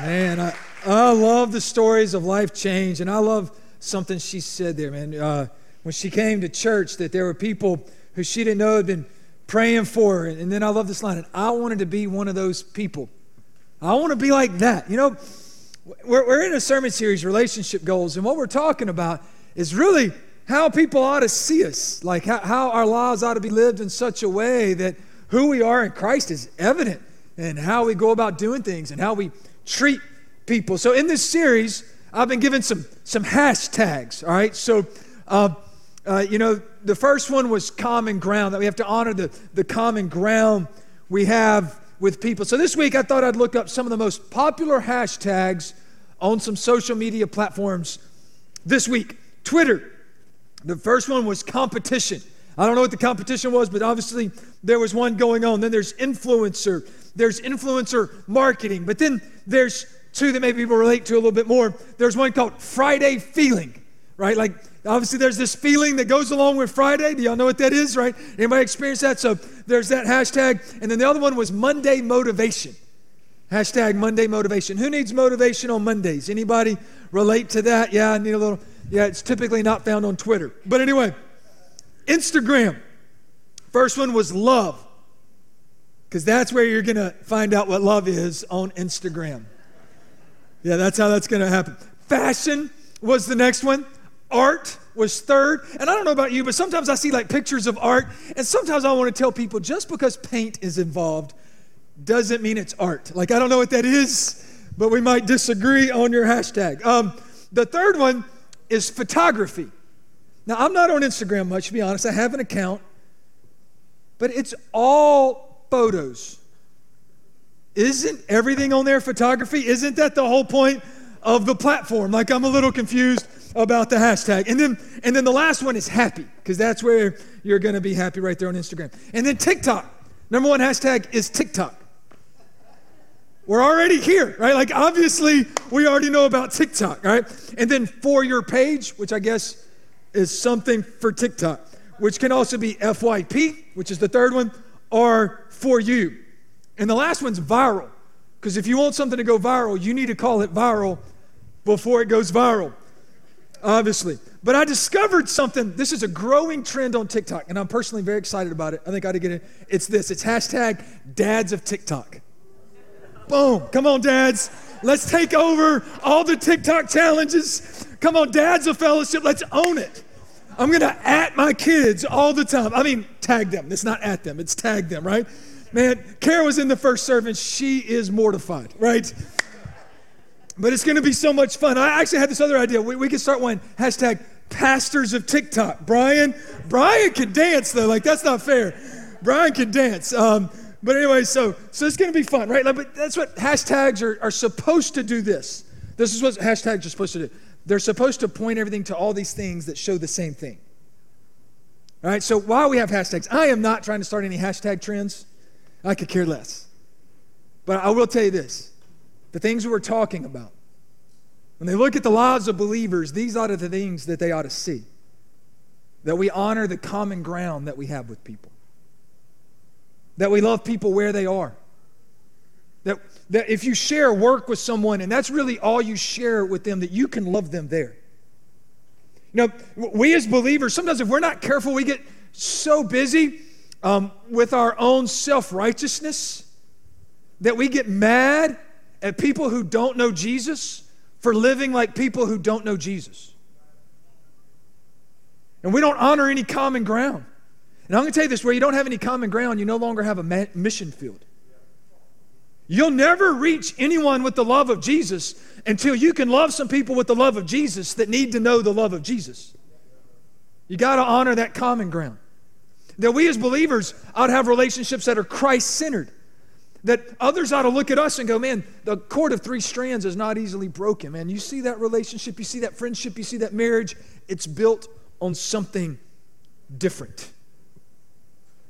Man, I, I love the stories of life change, and I love something she said there, man. Uh, when she came to church, that there were people who she didn't know had been praying for her. And then I love this line, and I wanted to be one of those people. I want to be like that. You know, we're, we're in a sermon series, Relationship Goals, and what we're talking about is really how people ought to see us, like how, how our lives ought to be lived in such a way that who we are in Christ is evident, and how we go about doing things, and how we treat people. So in this series, I've been given some some hashtags. All right, so uh, uh, you know the first one was common ground that we have to honor the the common ground we have with people. So this week I thought I'd look up some of the most popular hashtags on some social media platforms this week. Twitter. The first one was competition. I don't know what the competition was, but obviously there was one going on. Then there's influencer. There's influencer marketing. But then there's two that maybe people relate to a little bit more. There's one called Friday feeling, right? Like obviously there's this feeling that goes along with Friday. Do y'all know what that is, right? Anybody experience that? So there's that hashtag. And then the other one was Monday motivation. Hashtag Monday motivation. Who needs motivation on Mondays? Anybody relate to that? Yeah, I need a little. Yeah, it's typically not found on Twitter. But anyway, Instagram. First one was love. Because that's where you're going to find out what love is on Instagram. Yeah, that's how that's going to happen. Fashion was the next one. Art was third. And I don't know about you, but sometimes I see like pictures of art, and sometimes I want to tell people just because paint is involved doesn't mean it's art. Like, I don't know what that is, but we might disagree on your hashtag. Um, the third one is photography. Now, I'm not on Instagram much, to be honest. I have an account, but it's all photos. Isn't everything on there photography? Isn't that the whole point of the platform? Like, I'm a little confused about the hashtag. And then, and then the last one is happy, because that's where you're going to be happy right there on Instagram. And then TikTok. Number one hashtag is TikTok. We're already here, right? Like, obviously, we already know about TikTok, right? And then for your page, which I guess is something for TikTok, which can also be FYP, which is the third one, or for you. And the last one's viral, because if you want something to go viral, you need to call it viral before it goes viral, obviously. But I discovered something. This is a growing trend on TikTok, and I'm personally very excited about it. I think I ought to get it. It's this it's hashtag dads of TikTok. Boom. Come on, dads. Let's take over all the TikTok challenges. Come on, dads of fellowship. Let's own it. I'm going to at my kids all the time. I mean, tag them. It's not at them, it's tag them, right? Man, Kara was in the first service. She is mortified, right? But it's going to be so much fun. I actually had this other idea. We, we could start one hashtag pastors of TikTok. Brian, Brian can dance though. Like that's not fair. Brian can dance. Um, but anyway, so so it's to be fun, right? Like, but that's what hashtags are, are supposed to do. This. This is what hashtags are supposed to do. They're supposed to point everything to all these things that show the same thing. All right. So while we have hashtags, I am not trying to start any hashtag trends. I could care less. But I will tell you this: the things we're talking about. When they look at the lives of believers, these are the things that they ought to see. That we honor the common ground that we have with people that we love people where they are. That, that if you share work with someone and that's really all you share with them, that you can love them there. You know, we as believers, sometimes if we're not careful, we get so busy um, with our own self righteousness that we get mad at people who don't know Jesus for living like people who don't know Jesus. And we don't honor any common ground. And I'm going to tell you this where you don't have any common ground, you no longer have a mission field. You'll never reach anyone with the love of Jesus until you can love some people with the love of Jesus that need to know the love of Jesus. You got to honor that common ground. That we as believers ought to have relationships that are Christ centered. That others ought to look at us and go, man, the cord of three strands is not easily broken, man. You see that relationship, you see that friendship, you see that marriage, it's built on something different.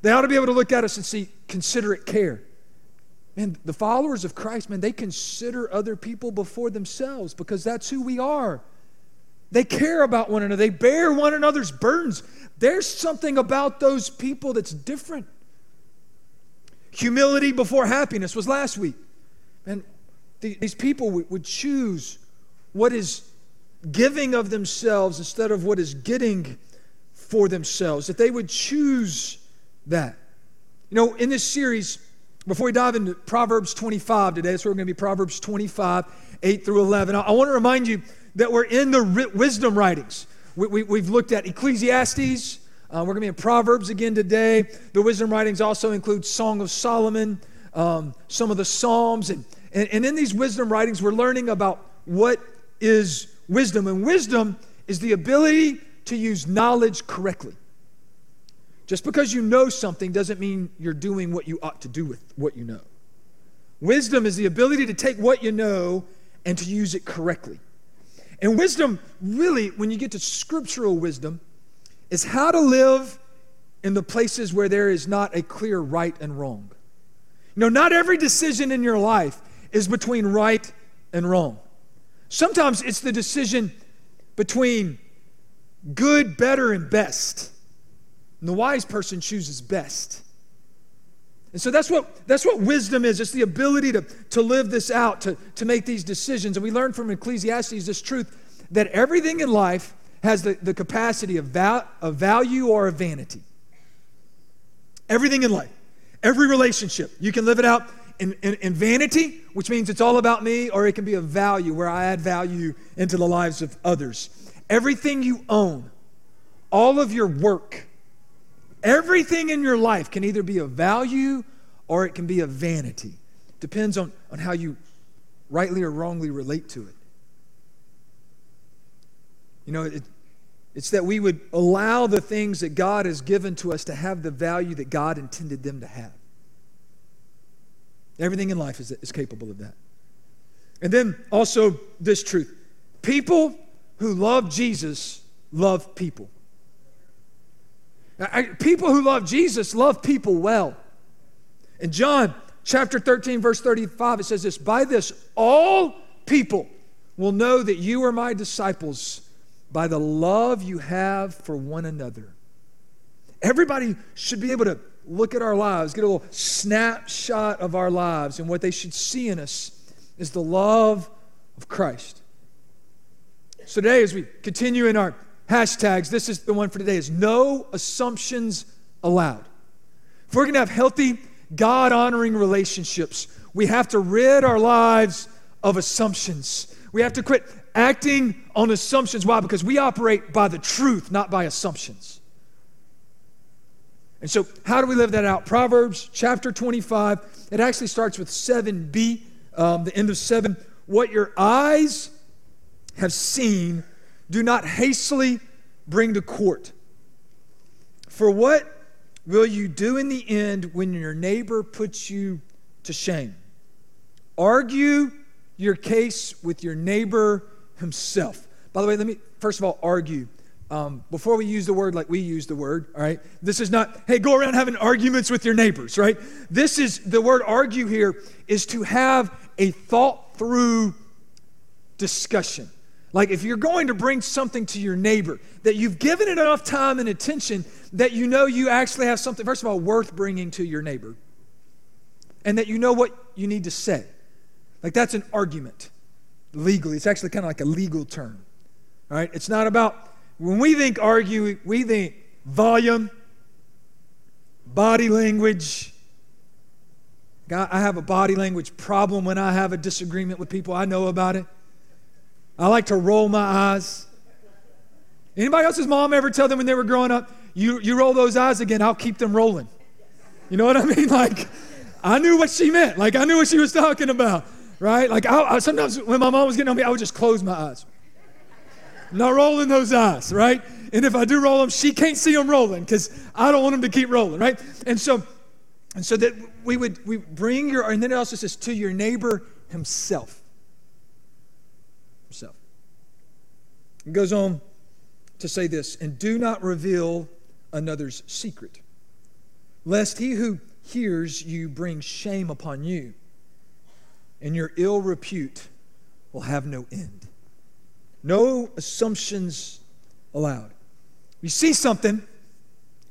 They ought to be able to look at us and see considerate care. Man, the followers of Christ, man, they consider other people before themselves because that's who we are. They care about one another, they bear one another's burdens. There's something about those people that's different. Humility before happiness was last week. And these people would choose what is giving of themselves instead of what is getting for themselves, that they would choose that. You know, in this series, before we dive into Proverbs 25 today, so we're going to be Proverbs 25, 8 through 11. I, want to remind you that we're in the wisdom writings. We, have we, looked at Ecclesiastes. Uh, we're going to be in Proverbs again today. The wisdom writings also include Song of Solomon, um, some of the Psalms. And, and, and in these wisdom writings, we're learning about what is wisdom. And wisdom is the ability to use knowledge correctly. Just because you know something doesn't mean you're doing what you ought to do with what you know. Wisdom is the ability to take what you know and to use it correctly. And wisdom, really, when you get to scriptural wisdom, is how to live in the places where there is not a clear right and wrong. You know, not every decision in your life is between right and wrong. Sometimes it's the decision between good, better, and best. And the wise person chooses best. And so that's what, that's what wisdom is. It's the ability to, to live this out, to, to make these decisions. And we learn from Ecclesiastes this truth that everything in life has the, the capacity of, val, of value or of vanity. Everything in life, every relationship, you can live it out in, in, in, vanity, which means it's all about me, or it can be a value where I add value into the lives of others. Everything you own, all of your work, everything in your life can either be a value or it can be a vanity. Depends on, on how you rightly or wrongly relate to it. You know, it, it's that we would allow the things that God has given to us to have the value that God intended them to have. Everything in life is, is capable of that. And then also this truth people who love Jesus love people. I, people who love Jesus love people well. In John chapter 13, verse 35, it says this By this, all people will know that you are my disciples by the love you have for one another. Everybody should be able to look at our lives, get a little snapshot of our lives, and what they should see in us is the love of Christ. So today, as we continue in our hashtags, this is the one for today is no assumptions allowed. If we're going to have healthy, God honoring relationships, we have to rid our lives of assumptions. We have to quit acting on assumptions. Why? Because we operate by the truth, not by assumptions. And so, how do we live that out? Proverbs chapter 25, it actually starts with 7b, um, the end of 7. What your eyes have seen, do not hastily bring to court. For what will you do in the end when your neighbor puts you to shame? Argue your case with your neighbor himself. By the way, let me first of all argue. Um, before we use the word like we use the word, all right? This is not, hey, go around having arguments with your neighbors, right? This is, the word argue here is to have a thought through discussion. Like if you're going to bring something to your neighbor, that you've given it enough time and attention that you know you actually have something, first of all, worth bringing to your neighbor, and that you know what you need to say. Like that's an argument legally. It's actually kind of like a legal term. Right? It's not about, when we think argue, we think volume, body language. God, I have a body language problem when I have a disagreement with people. I know about it. I like to roll my eyes. Anybody else's mom ever tell them when they were growing up, you, you roll those eyes again, I'll keep them rolling. You know what I mean? Like, I knew what she meant. Like, I knew what she was talking about, right? Like, I, I, sometimes when my mom was getting on me, I would just close my eyes. not rolling those eyes, right? And if I do roll them, she can't see them rolling because I don't want them to keep rolling, right? And so, and so that we would we bring your, and then it also says to your neighbor himself. Himself. It goes on to say this, and do not reveal another's secret, lest he who hears you bring shame upon you, and your ill repute will have no end. No assumptions allowed. You see something,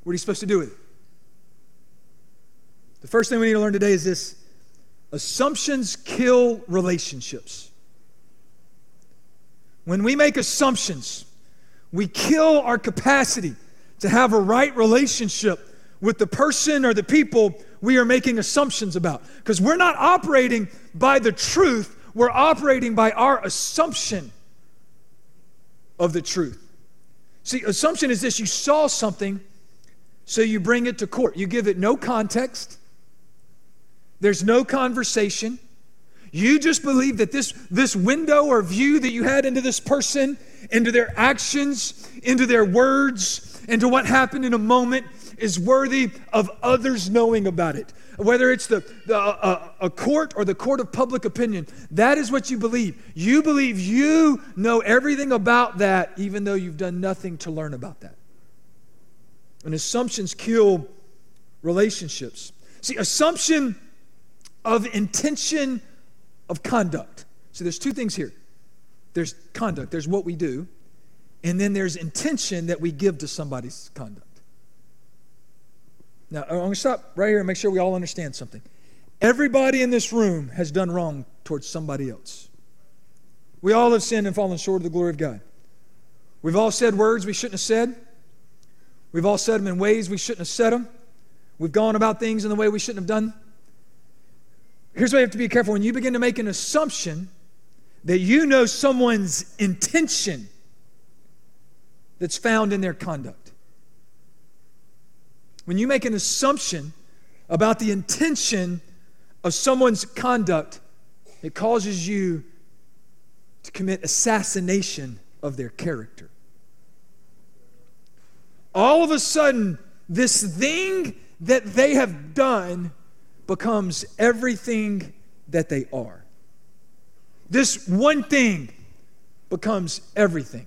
what are you supposed to do with it? The first thing we need to learn today is this assumptions kill relationships. When we make assumptions, we kill our capacity to have a right relationship with the person or the people we are making assumptions about. Because we're not operating by the truth, we're operating by our assumption of the truth. See, assumption is this you saw something, so you bring it to court. You give it no context, there's no conversation. You just believe that this, this window or view that you had into this person, into their actions, into their words, into what happened in a moment is worthy of others knowing about it. Whether it's the, the uh, a court or the court of public opinion, that is what you believe. You believe you know everything about that, even though you've done nothing to learn about that. And assumptions kill relationships. See, assumption of intention of conduct. So there's two things here there's conduct, there's what we do, and then there's intention that we give to somebody's conduct. Now, I'm going to stop right here and make sure we all understand something. Everybody in this room has done wrong towards somebody else. We all have sinned and fallen short of the glory of God. We've all said words we shouldn't have said. We've all said them in ways we shouldn't have said them. We've gone about things in the way we shouldn't have done. Here's why you have to be careful. When you begin to make an assumption that you know someone's intention that's found in their conduct, when you make an assumption about the intention of someone's conduct, it causes you to commit assassination of their character. All of a sudden, this thing that they have done becomes everything that they are. This one thing becomes everything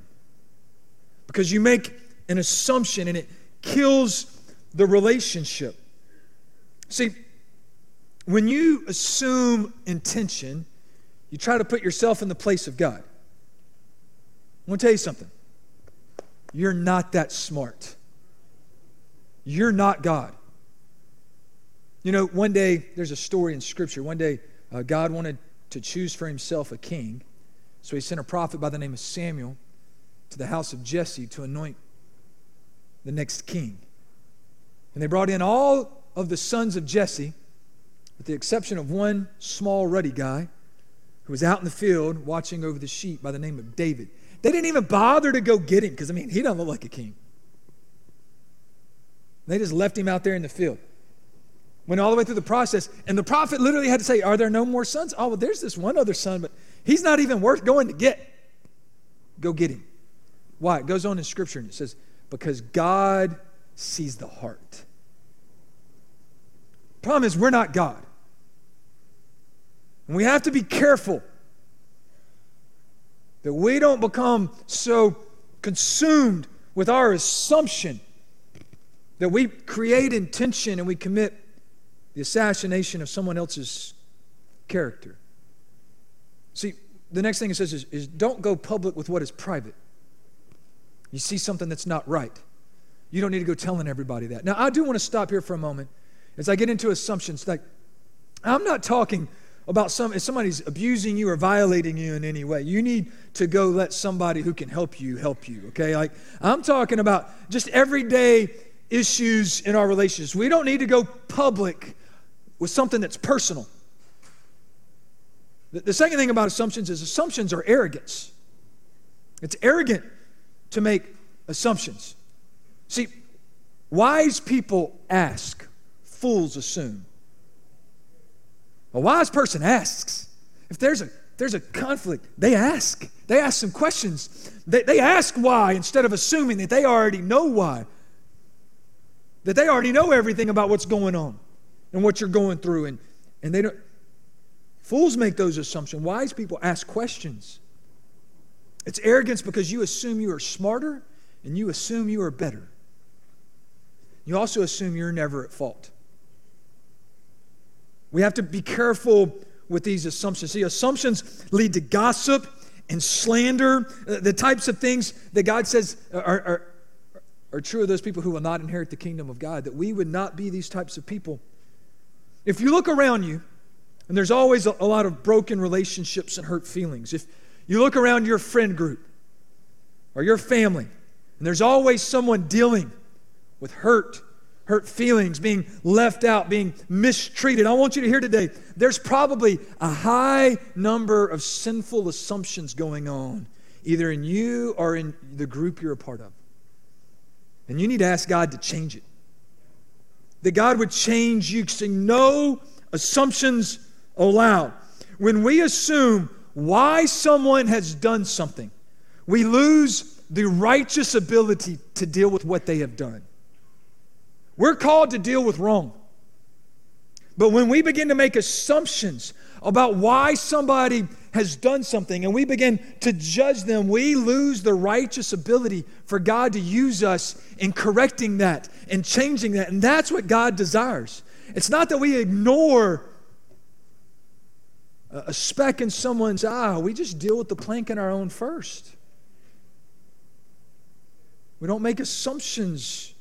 because you make an assumption and it kills the relationship. See, when you assume intention, you try to put yourself in the place of God. I want to tell you something. You're not that smart. You're not God. You know, one day, there's a story in Scripture. One day, uh, God wanted to choose for himself a king. So he sent a prophet by the name of Samuel to the house of Jesse to anoint the next king. And they brought in all of the sons of Jesse, with the exception of one small, ruddy guy who was out in the field watching over the sheep by the name of David. They didn't even bother to go get him because, I mean, he doesn't look like a king. They just left him out there in the field. Went all the way through the process, and the prophet literally had to say, Are there no more sons? Oh, well, there's this one other son, but he's not even worth going to get. Go get him. Why? It goes on in Scripture and it says, Because God sees the heart. Problem is, we're not God. And we have to be careful that we don't become so consumed with our assumption that we create intention and we commit the assassination of someone else's character. See, the next thing it says is, is don't go public with what is private. You see something that's not right. You don't need to go telling everybody that. Now, I do want to stop here for a moment as I get into assumptions. Like, I'm not talking about some if somebody's abusing you or violating you in any way. You need to go let somebody who can help you help you. Okay, like I'm talking about just everyday issues in our relationships. We don't need to go public with something that's personal. The, the second thing about assumptions is assumptions are arrogance. It's arrogant to make assumptions. See, wise people ask, fools assume. A wise person asks. If there's a there's a conflict, they ask. They ask some questions. They, they ask why instead of assuming that they already know why. That they already know everything about what's going on and what you're going through. And, and they don't fools make those assumptions. Wise people ask questions. It's arrogance because you assume you are smarter and you assume you are better. You also assume you're never at fault. We have to be careful with these assumptions. See, assumptions lead to gossip and slander, uh, the types of things that God says are, are, are true of those people who will not inherit the kingdom of God, that we would not be these types of people. If you look around you, And there's always a, a lot of broken relationships and hurt feelings. If you look around your friend group or your family, and there's always someone dealing with hurt, hurt feelings, being left out, being mistreated. I want you to hear today there's probably a high number of sinful assumptions going on, either in you or in the group you're a part of. And you need to ask God to change it. That God would change you, saying, No assumptions allowed. When we assume why someone has done something, we lose the righteous ability to deal with what they have done. We're called to deal with wrong. But when we begin to make assumptions about why somebody has done something and we begin to judge them, we lose the righteous ability for God to use us in correcting that and changing that. And that's what God desires. It's not that we ignore a speck in someone's eye, we just deal with the plank in our own first. We don't make assumptions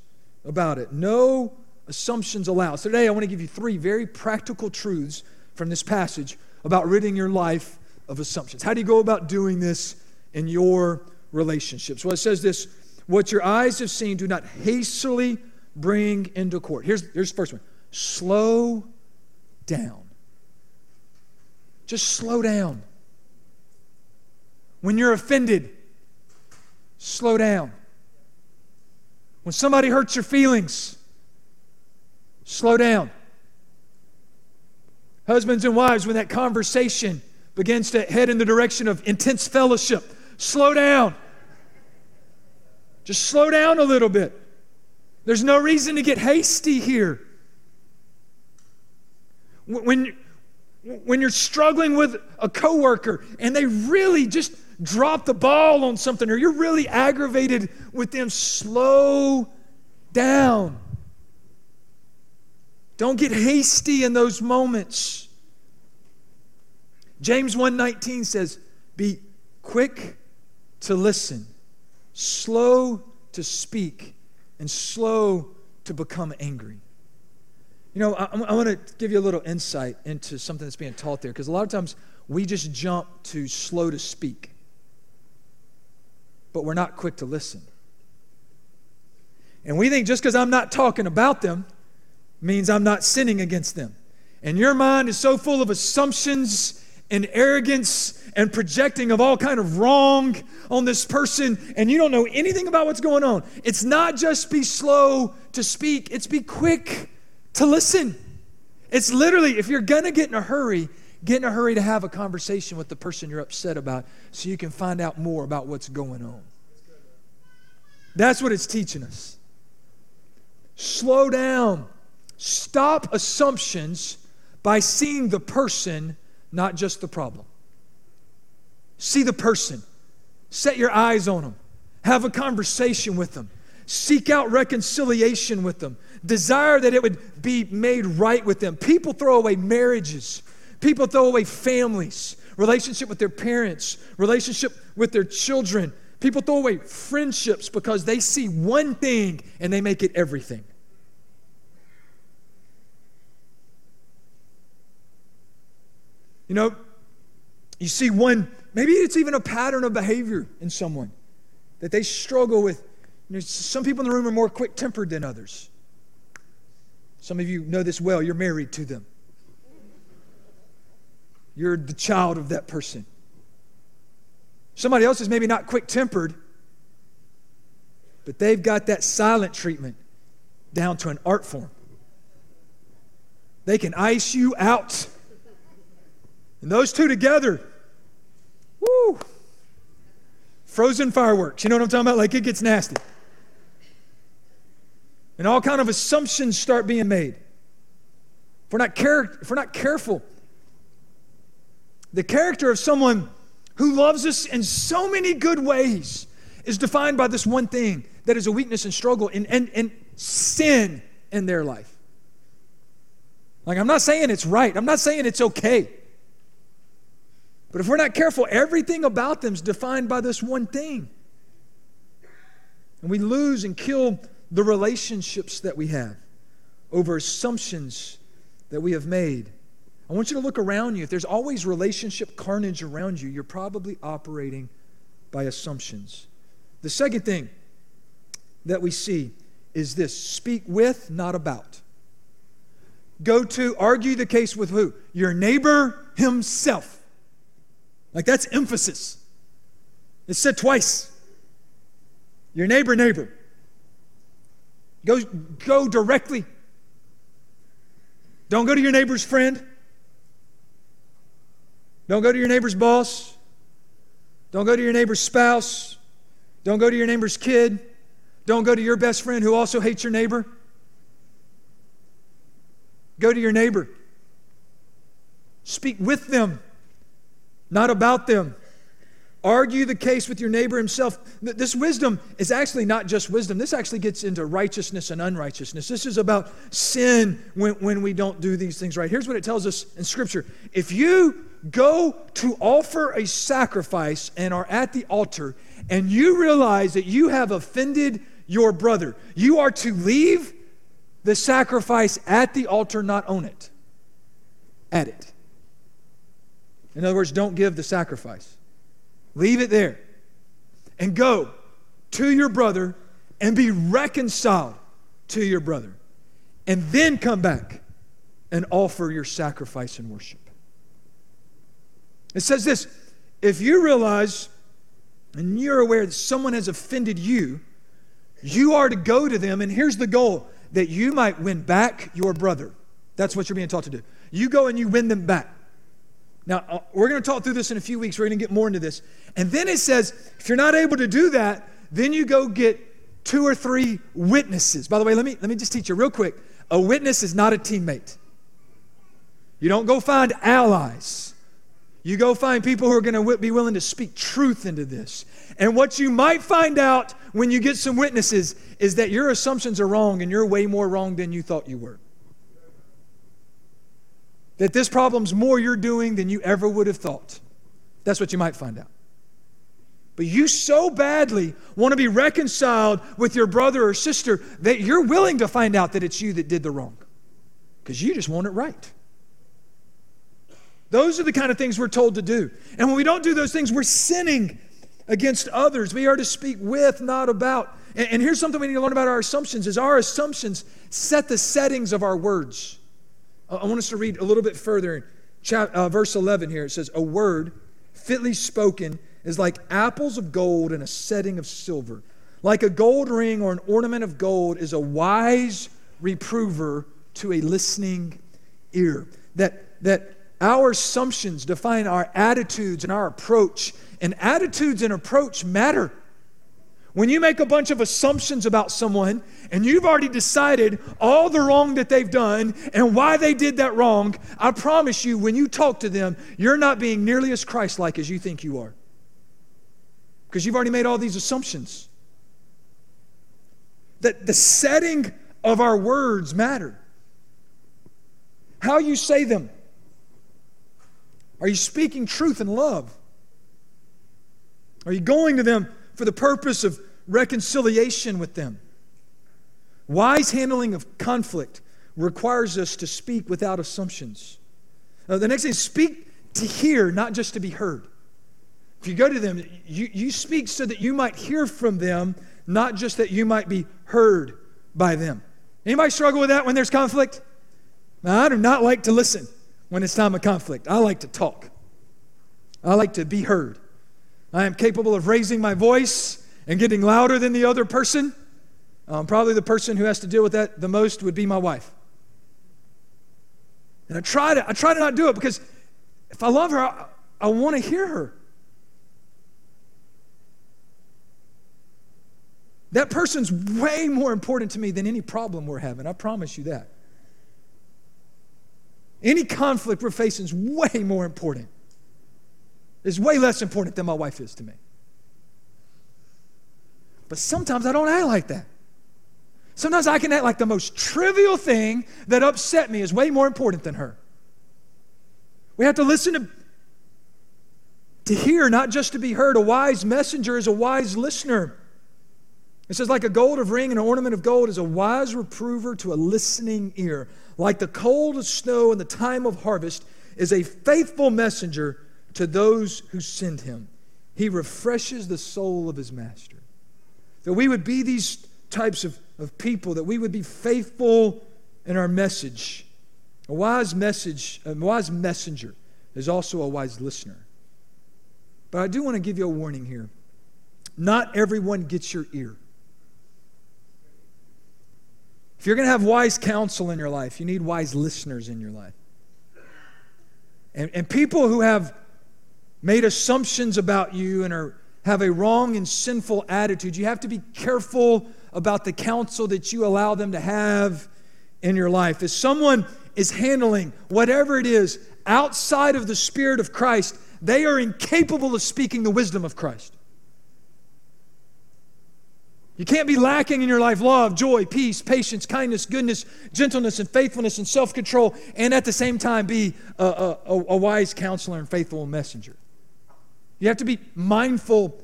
about it. No assumptions allowed. So today I want to give you three very practical truths from this passage about ridding your life of assumptions. How do you go about doing this in your relationships? Well, it says this what your eyes have seen, do not hastily bring into court. Here's, here's the first one slow down. Just slow down. When you're offended, slow down. When somebody hurts your feelings, slow down. Husbands and wives, when that conversation begins to head in the direction of intense fellowship, slow down. Just slow down a little bit. There's no reason to get hasty here. When, when you're struggling with a coworker and they really just drop the ball on something or you're really aggravated with them, slow down. Don't get hasty in those moments. James 1:19 says, "Be quick to listen, slow to speak, and slow to become angry." You know, I, I want to give you a little insight into something that's being taught there because a lot of times we just jump to slow to speak, but we're not quick to listen. And we think just because I'm not talking about them means I'm not sinning against them. And your mind is so full of assumptions and arrogance and projecting of all kind of wrong on this person and you don't know anything about what's going on. It's not just be slow to speak, it's be quick to listen. It's literally, if you're to get in a hurry, get in a hurry to have a conversation with the person you're upset about so you can find out more about what's going on. That's what it's teaching us. Slow down. Stop assumptions by seeing the person, not just the problem. See the person. Set your eyes on them. Have a conversation with them. Seek out reconciliation with them. Desire that it would be made right with them. People throw away marriages, people throw away families, relationship with their parents, relationship with their children. People throw away friendships because they see one thing and they make it everything. You know, you see one, maybe it's even a pattern of behavior in someone that they struggle with you know, some people in the room are more quick tempered than others. Some of you know this well. You're married to them, you're the child of that person. Somebody else is maybe not quick tempered, but they've got that silent treatment down to an art form. They can ice you out. And those two together, woo, frozen fireworks. You know what I'm talking about? Like it gets nasty and all kind of assumptions start being made. If we're not, care- if we're not careful, the character of someone who loves us in so many good ways is defined by this one thing that is a weakness and struggle and, and, and sin in their life. Like, I'm not saying it's right, I'm not saying it's okay. But if we're not careful, everything about them is defined by this one thing. And we lose and kill the relationships that we have, over assumptions that we have made. I want you to look around you. If there's always relationship carnage around you, you're probably operating by assumptions. The second thing that we see is this speak with, not about. Go to argue the case with who? Your neighbor himself. Like that's emphasis. It's said twice. Your neighbor, neighbor. Go, go directly. Don't go to your neighbor's friend. Don't go to your neighbor's boss. Don't go to your neighbor's spouse. Don't go to your neighbor's kid. Don't go to your best friend who also hates your neighbor. Go to your neighbor. Speak with them, not about them. Argue the case with your neighbor himself. This wisdom is actually not just wisdom. This actually gets into righteousness and unrighteousness. This is about sin when, when we don't do these things right. Here's what it tells us in Scripture If you go to offer a sacrifice and are at the altar and you realize that you have offended your brother, you are to leave the sacrifice at the altar, not own it. At it. In other words, don't give the sacrifice. Leave it there and go to your brother and be reconciled to your brother. And then come back and offer your sacrifice and worship. It says this if you realize and you're aware that someone has offended you, you are to go to them, and here's the goal that you might win back your brother. That's what you're being taught to do. You go and you win them back. Now, uh, we're going to talk through this in a few weeks. We're going to get more into this. And then it says, if you're not able to do that, then you go get two or three witnesses. By the way, let me, let me just teach you real quick. A witness is not a teammate. You don't go find allies. You go find people who are going to be willing to speak truth into this. And what you might find out when you get some witnesses is that your assumptions are wrong and you're way more wrong than you thought you were. That this problem's more you're doing than you ever would have thought. That's what you might find out. But you so badly want to be reconciled with your brother or sister that you're willing to find out that it's you that did the wrong because you just want it right. Those are the kind of things we're told to do. And when we don't do those things, we're sinning against others. We are to speak with, not about. And, here's something we need to learn about our assumptions is our assumptions set the settings of our words. I, want us to read a little bit further uh, verse 11 here. It says, A word fitly spoken is like apples of gold in a setting of silver. Like a gold ring or an ornament of gold is a wise reprover to a listening ear. That, that our assumptions define our attitudes and our approach, and attitudes and approach matter. When you make a bunch of assumptions about someone and you've already decided all the wrong that they've done and why they did that wrong, I promise you, when you talk to them, you're not being nearly as Christ like as you think you are. Because you've already made all these assumptions. That the setting of our words matter, how you say them. Are you speaking truth in love? Are you going to them for the purpose of reconciliation with them? Wise handling of conflict requires us to speak without assumptions. Uh, the next thing is speak to hear, not just to be heard. If you go to them, you, you speak so that you might hear from them, not just that you might be heard by them. Anybody struggle with that when there's conflict? Now, I do not like to listen when it's time of conflict. I like to talk, I like to be heard. I am capable of raising my voice and getting louder than the other person. Um, probably the person who has to deal with that the most would be my wife. And I try to, I try to not do it because if I love her, I, I want to hear her. That person's way more important to me than any problem we're having. I promise you that. Any conflict we're facing is way more important. It's way less important than my wife is to me. But sometimes I don't act like that. Sometimes I can act like the most trivial thing that upset me is way more important than her. We have to listen to, to hear, not just to be heard. A wise messenger is a wise listener. It says, like a gold of ring and an ornament of gold is a wise reprover to a listening ear. Like the cold of snow in the time of harvest, is a faithful messenger to those who send him. He refreshes the soul of his master. That we would be these types of, of people, that we would be faithful in our message. A wise message, a wise messenger is also a wise listener. But I do want to give you a warning here. Not everyone gets your ear. If you're going to have wise counsel in your life, you need wise listeners in your life. And, and people who have made assumptions about you and are, have a wrong and sinful attitude, you have to be careful about the counsel that you allow them to have in your life. If someone is handling whatever it is outside of the Spirit of Christ, they are incapable of speaking the wisdom of Christ. You can't be lacking in your life love, joy, peace, patience, kindness, goodness, gentleness, and faithfulness and self control, and at the same time be a, a, a, wise counselor and faithful messenger. You have to be mindful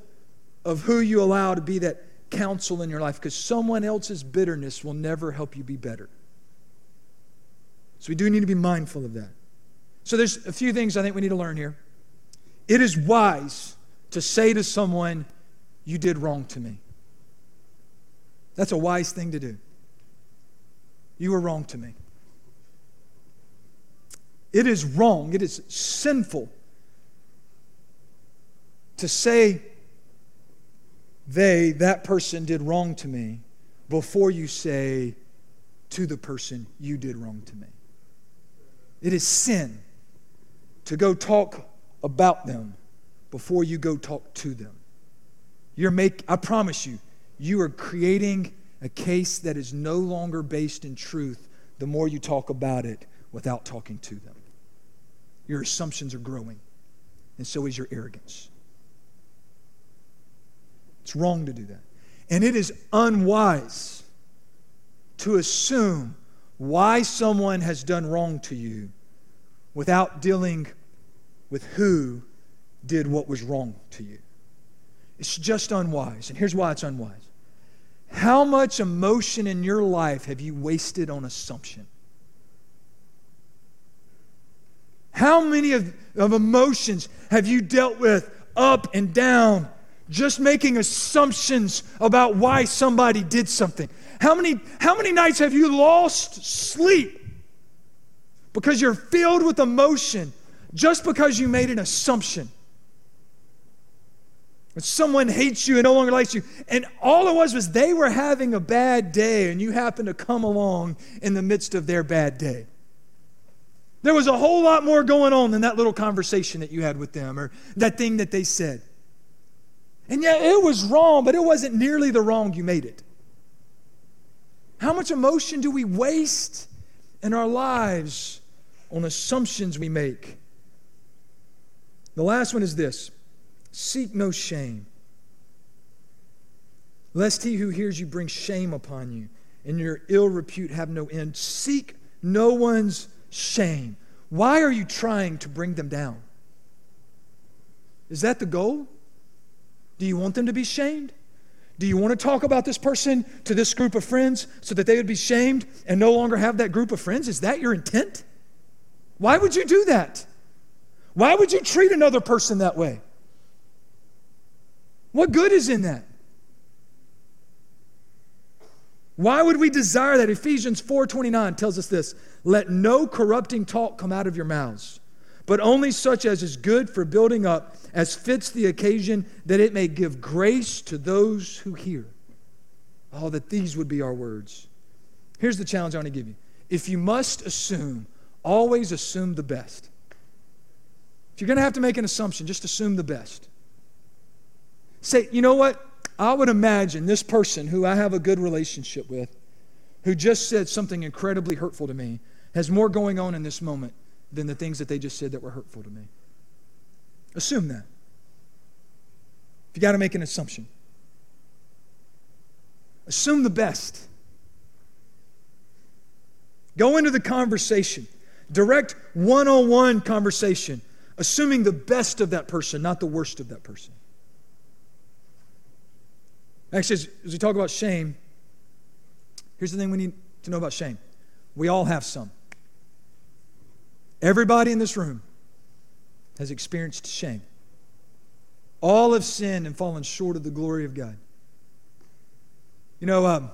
of who you allow to be that counsel in your life because someone else's bitterness will never help you be better. So we do need to be mindful of that. So there's a few things I think we need to learn here. It is wise to say to someone, You did wrong to me. That's a wise thing to do. You were wrong to me. It is wrong, it is sinful to say they, that person did wrong to me, before you say to the person, you did wrong to me. It is sin to go talk about them before you go talk to them. You're make, I promise you, you are creating a case that is no longer based in truth the more you talk about it without talking to them. Your assumptions are growing, and so is your arrogance. It's wrong to do that. And it is unwise to assume why someone has done wrong to you without dealing with who did what was wrong to you. It's just unwise. And here's why it's unwise. How much emotion in your life have you wasted on assumption? How many of, of emotions have you dealt with up and down, just making assumptions about why somebody did something? How many, how many nights have you lost sleep because you're filled with emotion just because you made an assumption? When someone hates you and no longer likes you. And all it was was they were having a bad day and you happened to come along in the midst of their bad day. There was a whole lot more going on than that little conversation that you had with them or that thing that they said. And yeah, it was wrong, but it wasn't nearly the wrong you made it. How much emotion do we waste in our lives on assumptions we make? The last one is this Seek no shame, lest he who hears you bring shame upon you, and your ill repute have no end. Seek no one's shame. Why are you trying to bring them down? Is that the goal? Do you want them to be shamed? Do you want to talk about this person to this group of friends so that they would be shamed and no longer have that group of friends? Is that your intent? Why would you do that? Why would you treat another person that way? What good is in that? Why would we desire that? Ephesians 4:29 tells us this, let no corrupting talk come out of your mouths, but only such as is good for building up as fits the occasion that it may give grace to those who hear. Oh, that these would be our words. Here's the challenge I want to give you. If you must assume, always assume the best. If you're going to have to make an assumption, just assume the best. Say, you know what? I would imagine this person who I have a good relationship with, who just said something incredibly hurtful to me, has more going on in this moment than the things that they just said that were hurtful to me. Assume that. If you got to make an assumption, assume the best. Go into the conversation, direct one on one conversation, assuming the best of that person, not the worst of that person. Actually, as, as we talk about shame, here's the thing we need to know about shame we all have some. Everybody in this room has experienced shame. All have sinned and fallen short of the glory of God. You know, um,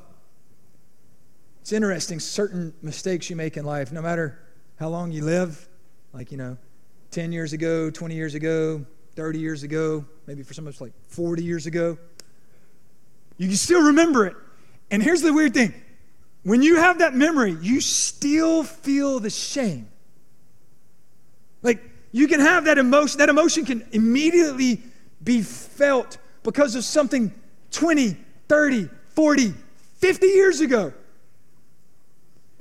it's interesting, certain mistakes you make in life, no matter how long you live, like, you know, 10 years ago, 20 years ago, 30 years ago, maybe for some of us like 40 years ago, you can still remember it. And here's the weird thing when you have that memory, you still feel the shame. Like, you can have that emotion, that emotion can immediately be felt because of something 20, 30, 40, 50 years ago.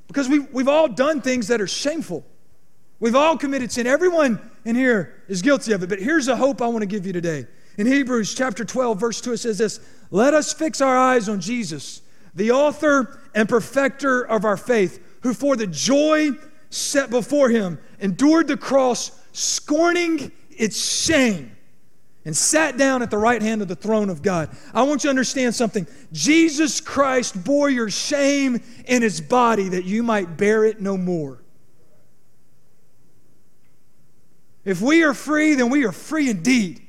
Because we, we've all done things that are shameful. We've all committed sin. Everyone in here is guilty of it. But here's a hope I want to give you today. In Hebrews chapter 12, verse 2, it says this Let us fix our eyes on Jesus, the author and perfecter of our faith, who for the joy set before him endured the cross, scorning its shame and sat down at the right hand of the throne of God. I want you to understand something. Jesus Christ bore your shame in his body that you might bear it no more. If we are free, then we are free indeed.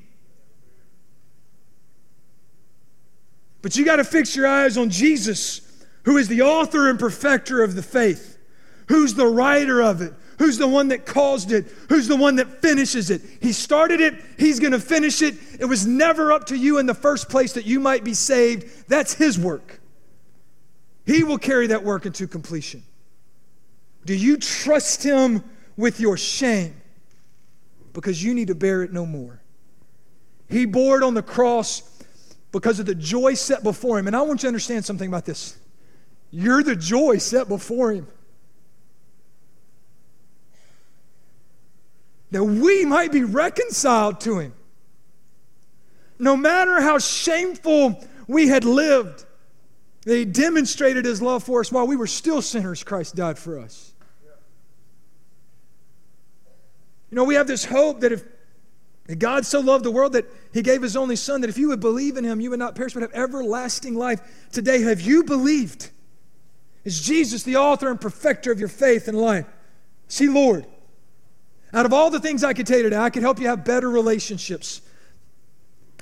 But you got to fix your eyes on Jesus, who is the author and perfecter of the faith, who's the writer of it, Who's the one that caused it? Who's the one that finishes it? He started it, He's going to finish it. It was never up to you in the first place that you might be saved. That's His work. He will carry that work into completion. Do you trust Him with your shame? Because you need to bear it no more. He bore it on the cross because of the joy set before Him. And I want you to understand something about this. You're the joy set before Him. That we might be reconciled to Him. No matter how shameful we had lived, He demonstrated His love for us while we were still sinners, Christ died for us. You know, we have this hope that if God so loved the world that He gave His only Son, that if you would believe in Him, you would not perish but have everlasting life. Today, have you believed? Is Jesus the author and perfecter of your faith and life? See, Lord. Out of all the things I could tell you today, I could help you have better relationships.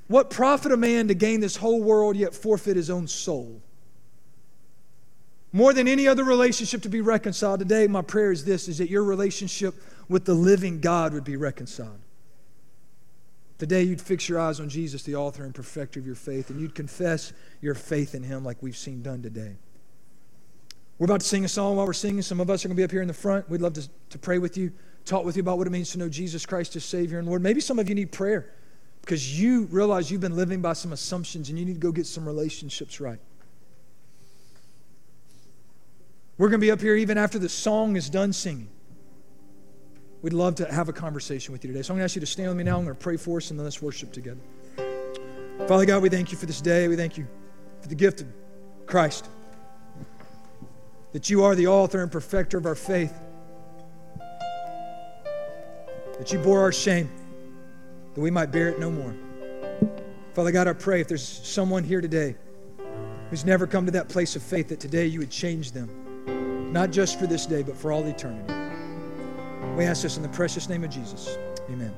What profit a man to gain this whole world yet forfeit his own soul? More than any other relationship to be reconciled today, my prayer is this is that your relationship with the living God would be reconciled. Today, you'd fix your eyes on Jesus, the author and perfecter of your faith, and you'd confess your faith in him like we've seen done today. We're about to sing a song while we're singing. Some of us are going to be up here in the front. We'd love to, to pray with you talk with you about what it means to know Jesus Christ as Savior and Lord. Maybe some of you need prayer because you realize you've been living by some assumptions and you need to go get some relationships right. We're going to be up here even after the song is done singing. We'd love to have a conversation with you today. So I'm going to ask you to stand with me now. I'm going to pray for us and then let's worship together. Father God, we thank you for this day. We thank you for the gift of Christ. That you are the author and perfecter of our faith that you bore our shame, that we might bear it no more. Father God, I pray if there's someone here today who's never come to that place of faith, that today you would change them, not just for this day, but for all eternity. We ask this in the precious name of Jesus. Amen.